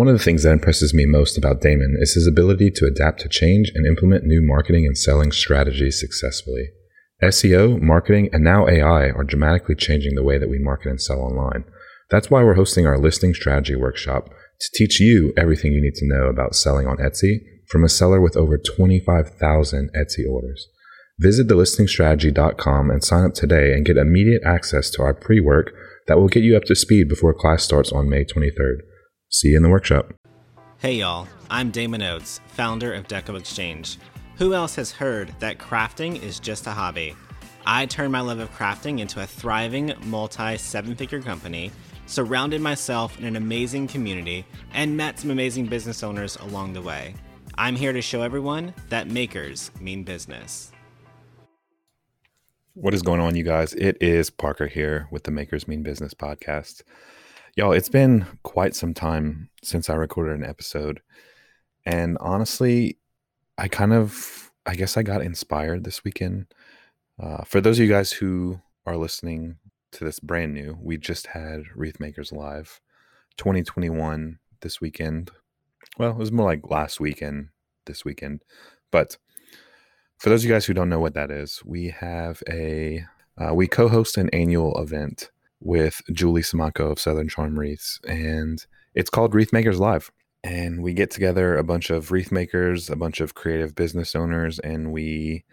One of the things that impresses me most about Damon is his ability to adapt to change and implement new marketing and selling strategies successfully. SEO, marketing, and now AI are dramatically changing the way that we market and sell online. That's why we're hosting our listing strategy workshop to teach you everything you need to know about selling on Etsy from a seller with over 25,000 Etsy orders. Visit thelistingstrategy.com and sign up today and get immediate access to our pre work that will get you up to speed before class starts on May 23rd. See you in the workshop. Hey y'all, I'm Damon Oates, founder of Deco Exchange. Who else has heard that crafting is just a hobby? I turned my love of crafting into a thriving multi seven figure company, surrounded myself in an amazing community, and met some amazing business owners along the way. I'm here to show everyone that makers mean business. What is going on, you guys? It is Parker here with the Makers Mean Business podcast. Y'all, it's been quite some time since I recorded an episode. And honestly, I kind of, I guess I got inspired this weekend. Uh, for those of you guys who are listening to this brand new, we just had Wreath Makers Live 2021 this weekend. Well, it was more like last weekend, this weekend. But for those of you guys who don't know what that is, we have a uh, we co-host an annual event with Julie Siomacco of Southern Charm Wreaths, and it's called Wreath Makers Live. And we get together a bunch of wreath makers, a bunch of creative business owners, and we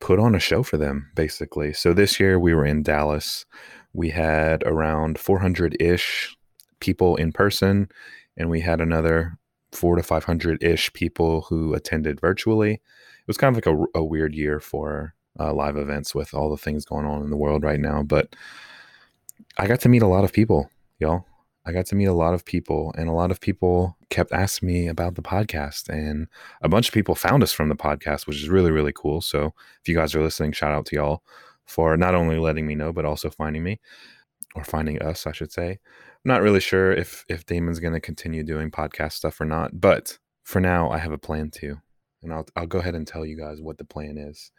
put on a show for them, basically. So this year we were in Dallas. We had around 400 ish people in person, and we had another four to 500 ish people who attended virtually it was kind of like a, a weird year for uh, live events with all the things going on in the world right now. But I got to meet a lot of people, y'all. I got to meet a lot of people, and a lot of people kept asking me about the podcast. And a bunch of people found us from the podcast, which is really, really cool. So if you guys are listening, shout out to y'all for not only letting me know, but also finding me or finding us, I should say. I'm not really sure if if Damon's going to continue doing podcast stuff or not, but for now, I have a plan to and I'll I'll go ahead and tell you guys what the plan is.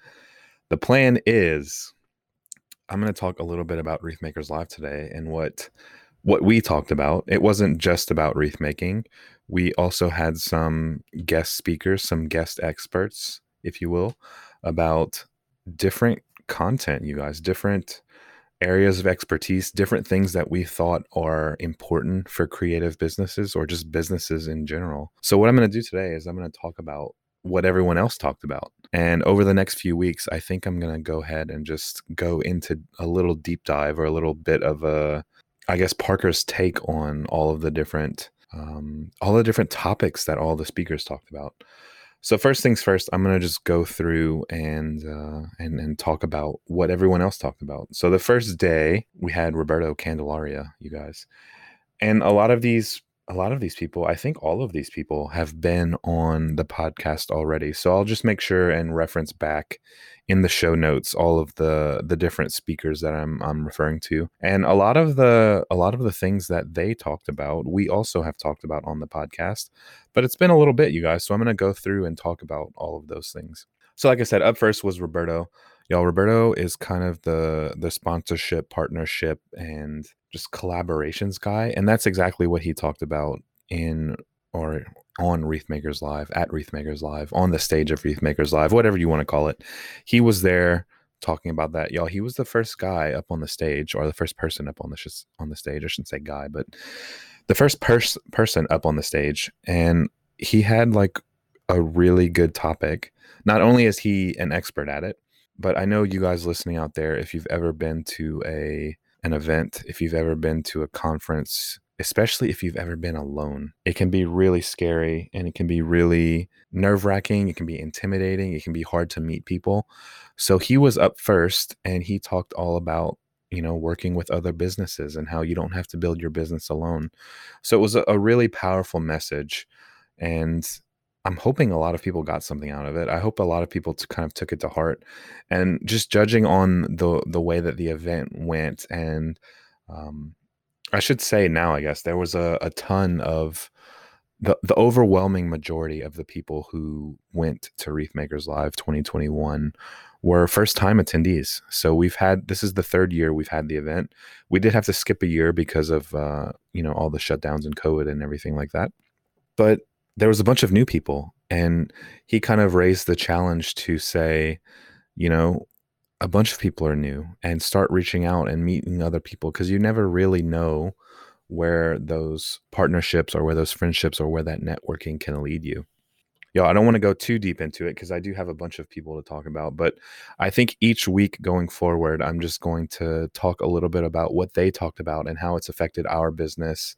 The plan is I'm going to talk a little bit about Wreath Makers Live today and what what we talked about. It wasn't just about wreath making. We also had some guest speakers, some guest experts, if you will, about different content, you guys, different areas of expertise, different things that we thought are important for creative businesses or just businesses in general. So, what I'm going to do today is I'm going to talk about what everyone else talked about. And over the next few weeks, I think I'm going to go ahead and just go into a little deep dive or a little bit of a, I guess, Parker's take on all of the different, um, all the different topics that all the speakers talked about. So first things first, I'm gonna just go through and uh, and and talk about what everyone else talked about. So the first day we had Roberto Candelaria, you guys, and a lot of these a lot of these people, I think all of these people have been on the podcast already. So I'll just make sure and reference back in the show notes all of the the different speakers that I'm I'm referring to. And a lot of the a lot of the things that they talked about, we also have talked about on the podcast. But it's been a little bit, you guys. So I'm going to go through and talk about all of those things. So like I said, up first was Roberto. Y'all, Roberto is kind of the the sponsorship, partnership, and just collaborations guy, and that's exactly what he talked about in or on Wreath Makers Live at Wreath Makers Live on the stage of Wreath Makers Live, whatever you want to call it. He was there talking about that, y'all. He was the first guy up on the stage, or the first person up on the sh- on the stage. I shouldn't say guy, but the first pers- person up on the stage, and he had like a really good topic. Not only is he an expert at it, but I know you guys listening out there, if you've ever been to a an event, if you've ever been to a conference, especially if you've ever been alone, it can be really scary and it can be really nerve wracking. It can be intimidating. It can be hard to meet people. So he was up first and he talked all about, you know, working with other businesses and how you don't have to build your business alone. So it was a, a really powerful message. And I'm hoping a lot of people got something out of it. I hope a lot of people kind of took it to heart, and just judging on the the way that the event went, and um, I should say now, I guess there was a, a ton of the the overwhelming majority of the people who went to Wreath Makers Live 2021 were first time attendees. So we've had this is the third year we've had the event. We did have to skip a year because of uh, you know all the shutdowns and COVID and everything like that but there was a bunch of new people and he kind of raised the challenge to say you know a bunch of people are new and start reaching out and meeting other people because you never really know where those partnerships or where those friendships or where that networking can lead you yo, I don't want to go too deep into it because I do have a bunch of people to talk about. But I think each week going forward, I'm just going to talk a little bit about what they talked about and how it's affected our business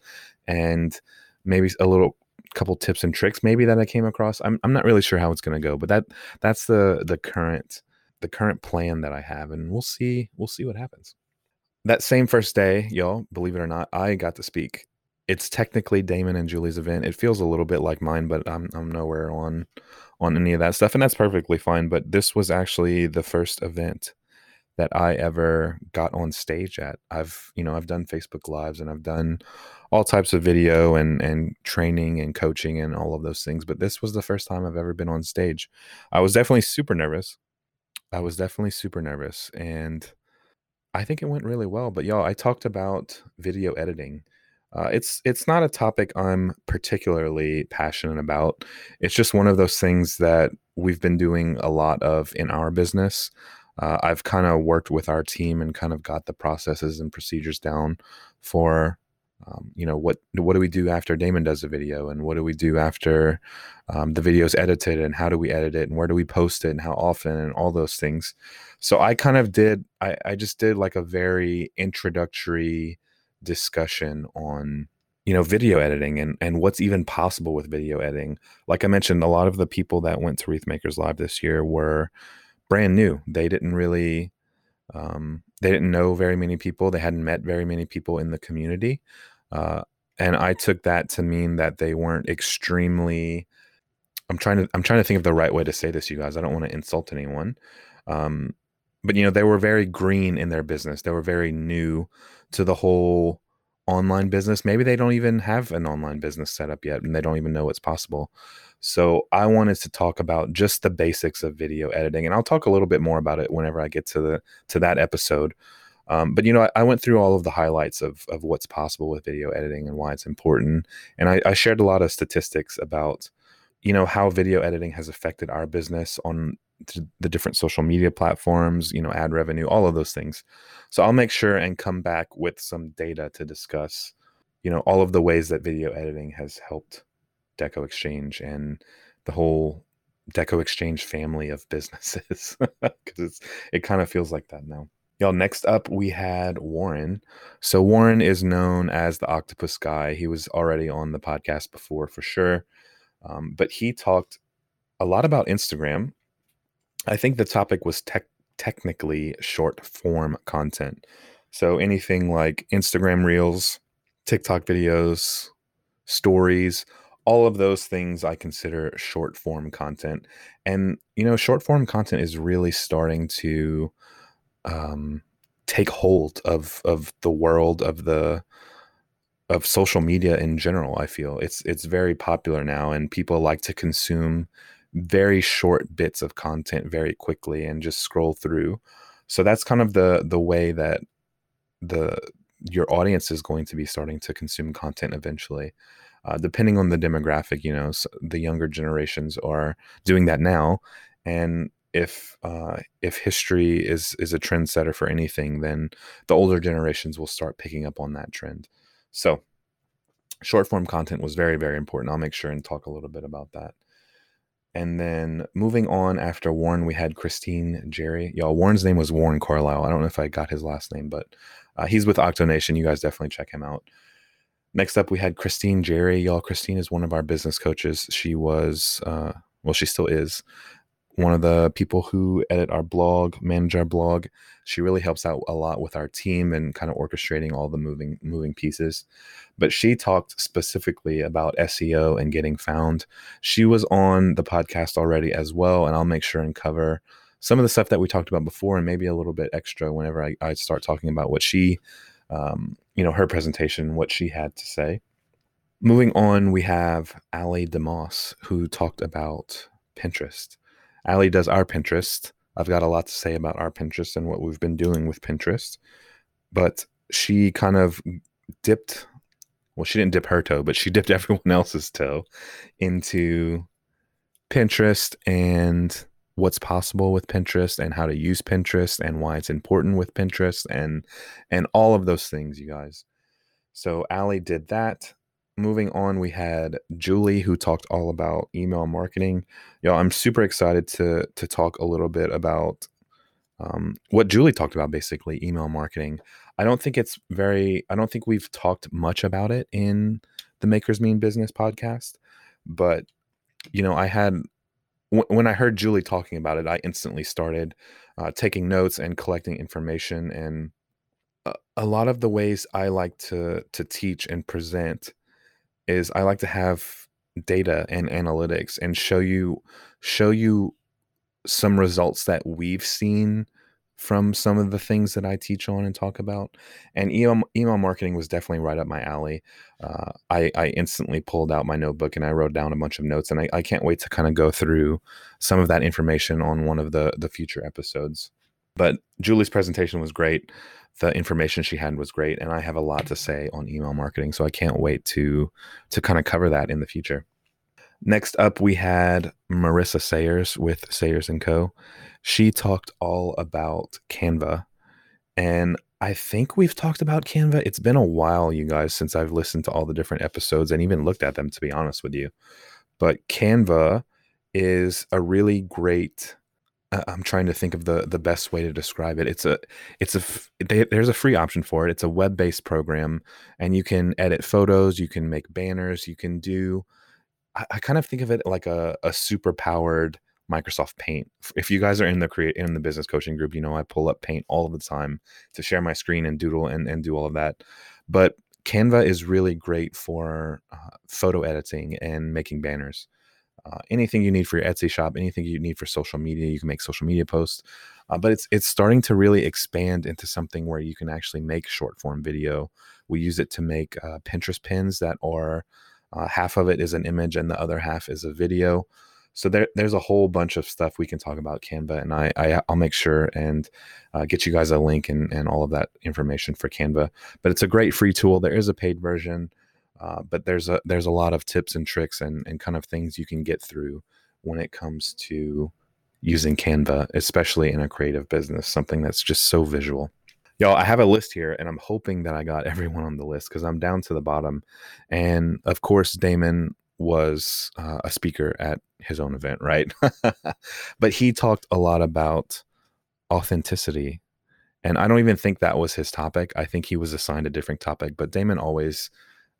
and maybe a little couple tips and tricks maybe that I came across. I'm I'm not really sure how it's going to go, but that that's the the current the current plan that I have and we'll see we'll see what happens. That same first day, y'all, believe it or not, I got to speak it's technically Damon and Julie's event. It feels a little bit like mine, but I'm I'm nowhere on on any of that stuff, and that's perfectly fine. But this was actually the first event that I ever got on stage at. I've you know I've done Facebook lives and I've done all types of video and and training and coaching and all of those things, but this was the first time I've ever been on stage. I was definitely super nervous. I was definitely super nervous, and I think it went really well. But y'all, I talked about video editing uh, it's it's not a topic I'm particularly passionate about. It's just one of those things that we've been doing a lot of in our business. Uh, I've kind of worked with our team and kind of got the processes and procedures down for um, you know what what do we do after Damon does a video and what do we do after um, the video is edited and how do we edit it and where do we post it and how often and all those things. So I kind of did I, I just did like a very introductory discussion on you know video editing and and what's even possible with video editing like i mentioned a lot of the people that went to wreath makers live this year were brand new. They didn't really um, they didn't know very many people. They hadn't met very many people in the community uh, and i took that to mean that they weren't extremely i'm trying to i'm trying to think of the right way to say this you guys. I don't want to insult anyone um, but you know they were very green in their business. They were very new to the whole online business. Maybe they don't even have an online business set up yet and they don't even know what's possible. So i wanted to talk about just the basics of video editing and i'll talk a little bit more about it whenever i get to the to that episode. Um, but you know I, I, went through all of the highlights of of what's possible with video editing and why it's important and I, I shared a lot of statistics about you know how video editing has affected our business on the different social media platforms, you know, ad revenue, all of those things. So I'll make sure and come back with some data to discuss, you know, all of the ways that video editing has helped Deco Exchange and the whole Deco Exchange family of businesses because it's it kind of feels like that now. Y'all, next up we had Warren. So Warren is known as the Octopus Guy. He was already on the podcast before for sure, um, but he talked a lot about Instagram I think the topic was tech technically short form content. So anything like Instagram Reels, TikTok videos, stories, all of those things I consider short form content. And, you know, short form content is really starting to um, take hold of, of the world of the, of social media in general. I feel it's, it's very popular now and people like to consume very short bits of content very quickly and just scroll through. So that's kind of the the way that the your audience is going to be starting to consume content eventually. Uh, depending on the demographic, you know, so the younger generations are doing that now, and if uh, if history is is a trendsetter for anything, then the older generations will start picking up on that trend. So, short form content was very very important. I'll make sure and talk a little bit about that. And then moving on after Warren, we had Christine Jerry. Y'all, Warren's name was Warren Carlyle. I don't know if I got his last name, but uh, he's with Octonation. You guys definitely check him out. Next up, we had Christine Jerry. Y'all, Christine is one of our business coaches. She was, uh, well, she still is one of the people who edit our blog, manage our blog. She really helps out a lot with our team and kind of orchestrating all the moving moving pieces. But she talked specifically about SEO and getting found. She was on the podcast already as well, and I'll make sure and cover some of the stuff that we talked about before and maybe a little bit extra whenever I, I start talking about what she, um, you know, her presentation, what she had to say. Moving on, we have Ali DeMoss, who talked about Pinterest. Ali does our Pinterest. I've got a lot to say about our Pinterest and what we've been doing with Pinterest. But she kind of dipped well, she didn't dip her toe, but she dipped everyone else's toe into Pinterest and what's possible with Pinterest and how to use Pinterest and why it's important with Pinterest and and all of those things, you guys. So Allie did that. Moving on, we had Julie who talked all about email marketing. Y'all, I'm super excited to to talk a little bit about um, what Julie talked about, basically email marketing. I don't think it's very. I don't think we've talked much about it in the Makers Mean Business podcast, but you know, I had when I heard Julie talking about it, I instantly started uh, taking notes and collecting information. And a, a lot of the ways I like to to teach and present is I like to have data and analytics and show you show you some results that we've seen from some of the things that I teach on and talk about. And email, email marketing was definitely right up my alley. Uh, I, I, instantly pulled out my notebook and I wrote down a bunch of notes. And I, I can't wait to kind of go through some of that information on one of the, the future episodes. But Julie's presentation was great. The information she had was great. And I have a lot to say on email marketing. So I can't wait to to kind of cover that in the future. Next up, we had Marissa Sayers with Sayers and Co she talked all about Canva. And I think we've talked about Canva. It's been a while, you guys, since I've listened to all the different episodes and even looked at them, to be honest with you. But Canva is a really great. I'm trying to think of the the best way to describe it. It's a it's a they, there's a free option for it. It's a web based program, and you can edit photos, you can make banners, you can do. I, I kind of think of it like a a super powered Microsoft Paint. If you guys are in the create in the business coaching group, you know I pull up Paint all of the time to share my screen and doodle and, and do all of that. But Canva is really great for uh, photo editing and making banners. Uh, anything you need for your Etsy shop, anything you need for social media, you can make social media posts. Uh, but it's it's starting to really expand into something where you can actually make short form video. We use it to make uh, Pinterest pins that are uh, half of it is an image and the other half is a video so there, there's a whole bunch of stuff we can talk about Canva, and I, I will make sure and uh, get you guys a link and, and all of that information for Canva. But it's a great free tool. There is a paid version, uh, but there's a there's a lot of tips and tricks and and kind of things you can get through when it comes to using Canva, especially in a creative business, something that's just so visual. Y'all, I have a list here and I'm hoping that I got everyone on the list because I'm down to the bottom. And of course, Damon was uh, a speaker at his own event, right? but he talked a lot about authenticity. And I don't even think that was his topic. I think he was assigned a different topic, but Damon always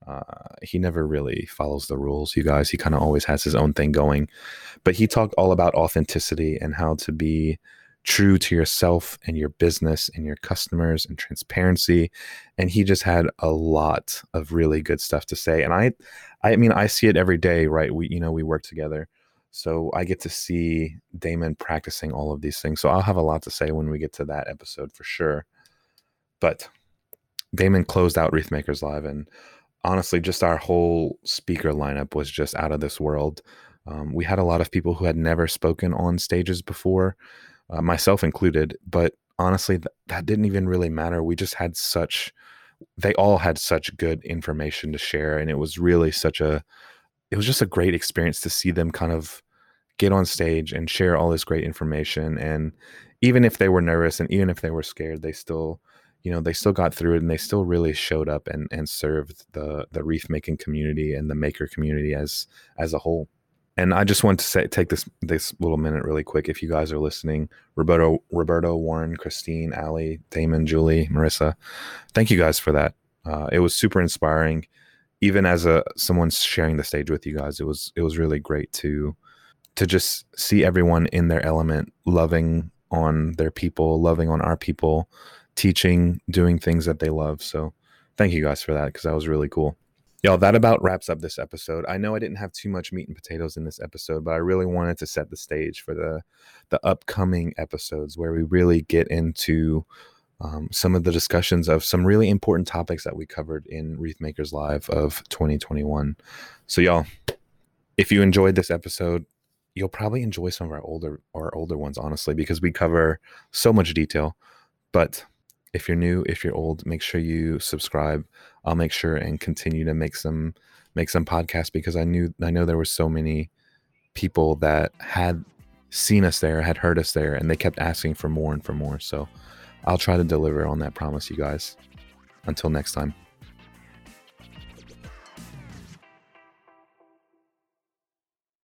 uh, he never really follows the rules, you guys. He kind of always has his own thing going. But he talked all about authenticity and how to be true to yourself and your business and your customers and transparency. And he just had a lot of really good stuff to say. And i i mean i see it every day right? We you know we work together. So i get to see damon practicing all of these things. So i'll have a lot to say when we get to that episode for sure. But damon closed out Wreathmakers live and honestly just our whole speaker lineup was just out of this world um, we had a lot of people who had never spoken on stages before uh, myself included. But honestly, th- that didn't even really matter. We just had such, they all had such good information to share. And it was really such a, it was just a great experience to see them kind of get on stage and share all this great information. And even if they were nervous and even if they were scared, they still, you know, they still got through it and they still really showed up and, and served the, the wreath making community and the maker community as, as a whole and I just want to say, take this this little minute really quick. If you guys are listening, Roberto, Roberto, Warren, Christine, Ali, Damon, Julie, Marissa, thank you guys for that. Uh, it was super inspiring. Even as a someone sharing the stage with you guys, it was it was really great to to just see everyone in their element, loving on their people, loving on our people, teaching, doing things that they love. So, thank you guys for that because that was really cool. Y'all, that about wraps up this episode. I know I didn't have too much meat and potatoes in this episode, but I really wanted to set the stage for the the upcoming episodes where we really get into um, some of the discussions of some really important topics that we covered in Wreath Makers Live of 2021. So, y'all, if you enjoyed this episode, you'll probably enjoy some of our older our older ones, honestly, because we cover so much detail. But if you're new, if you're old, make sure you subscribe. I'll make sure and continue to make some make some podcasts because I knew I know there were so many people that had seen us there, had heard us there, and they kept asking for more and for more. So I'll try to deliver on that promise, you guys. Until next time.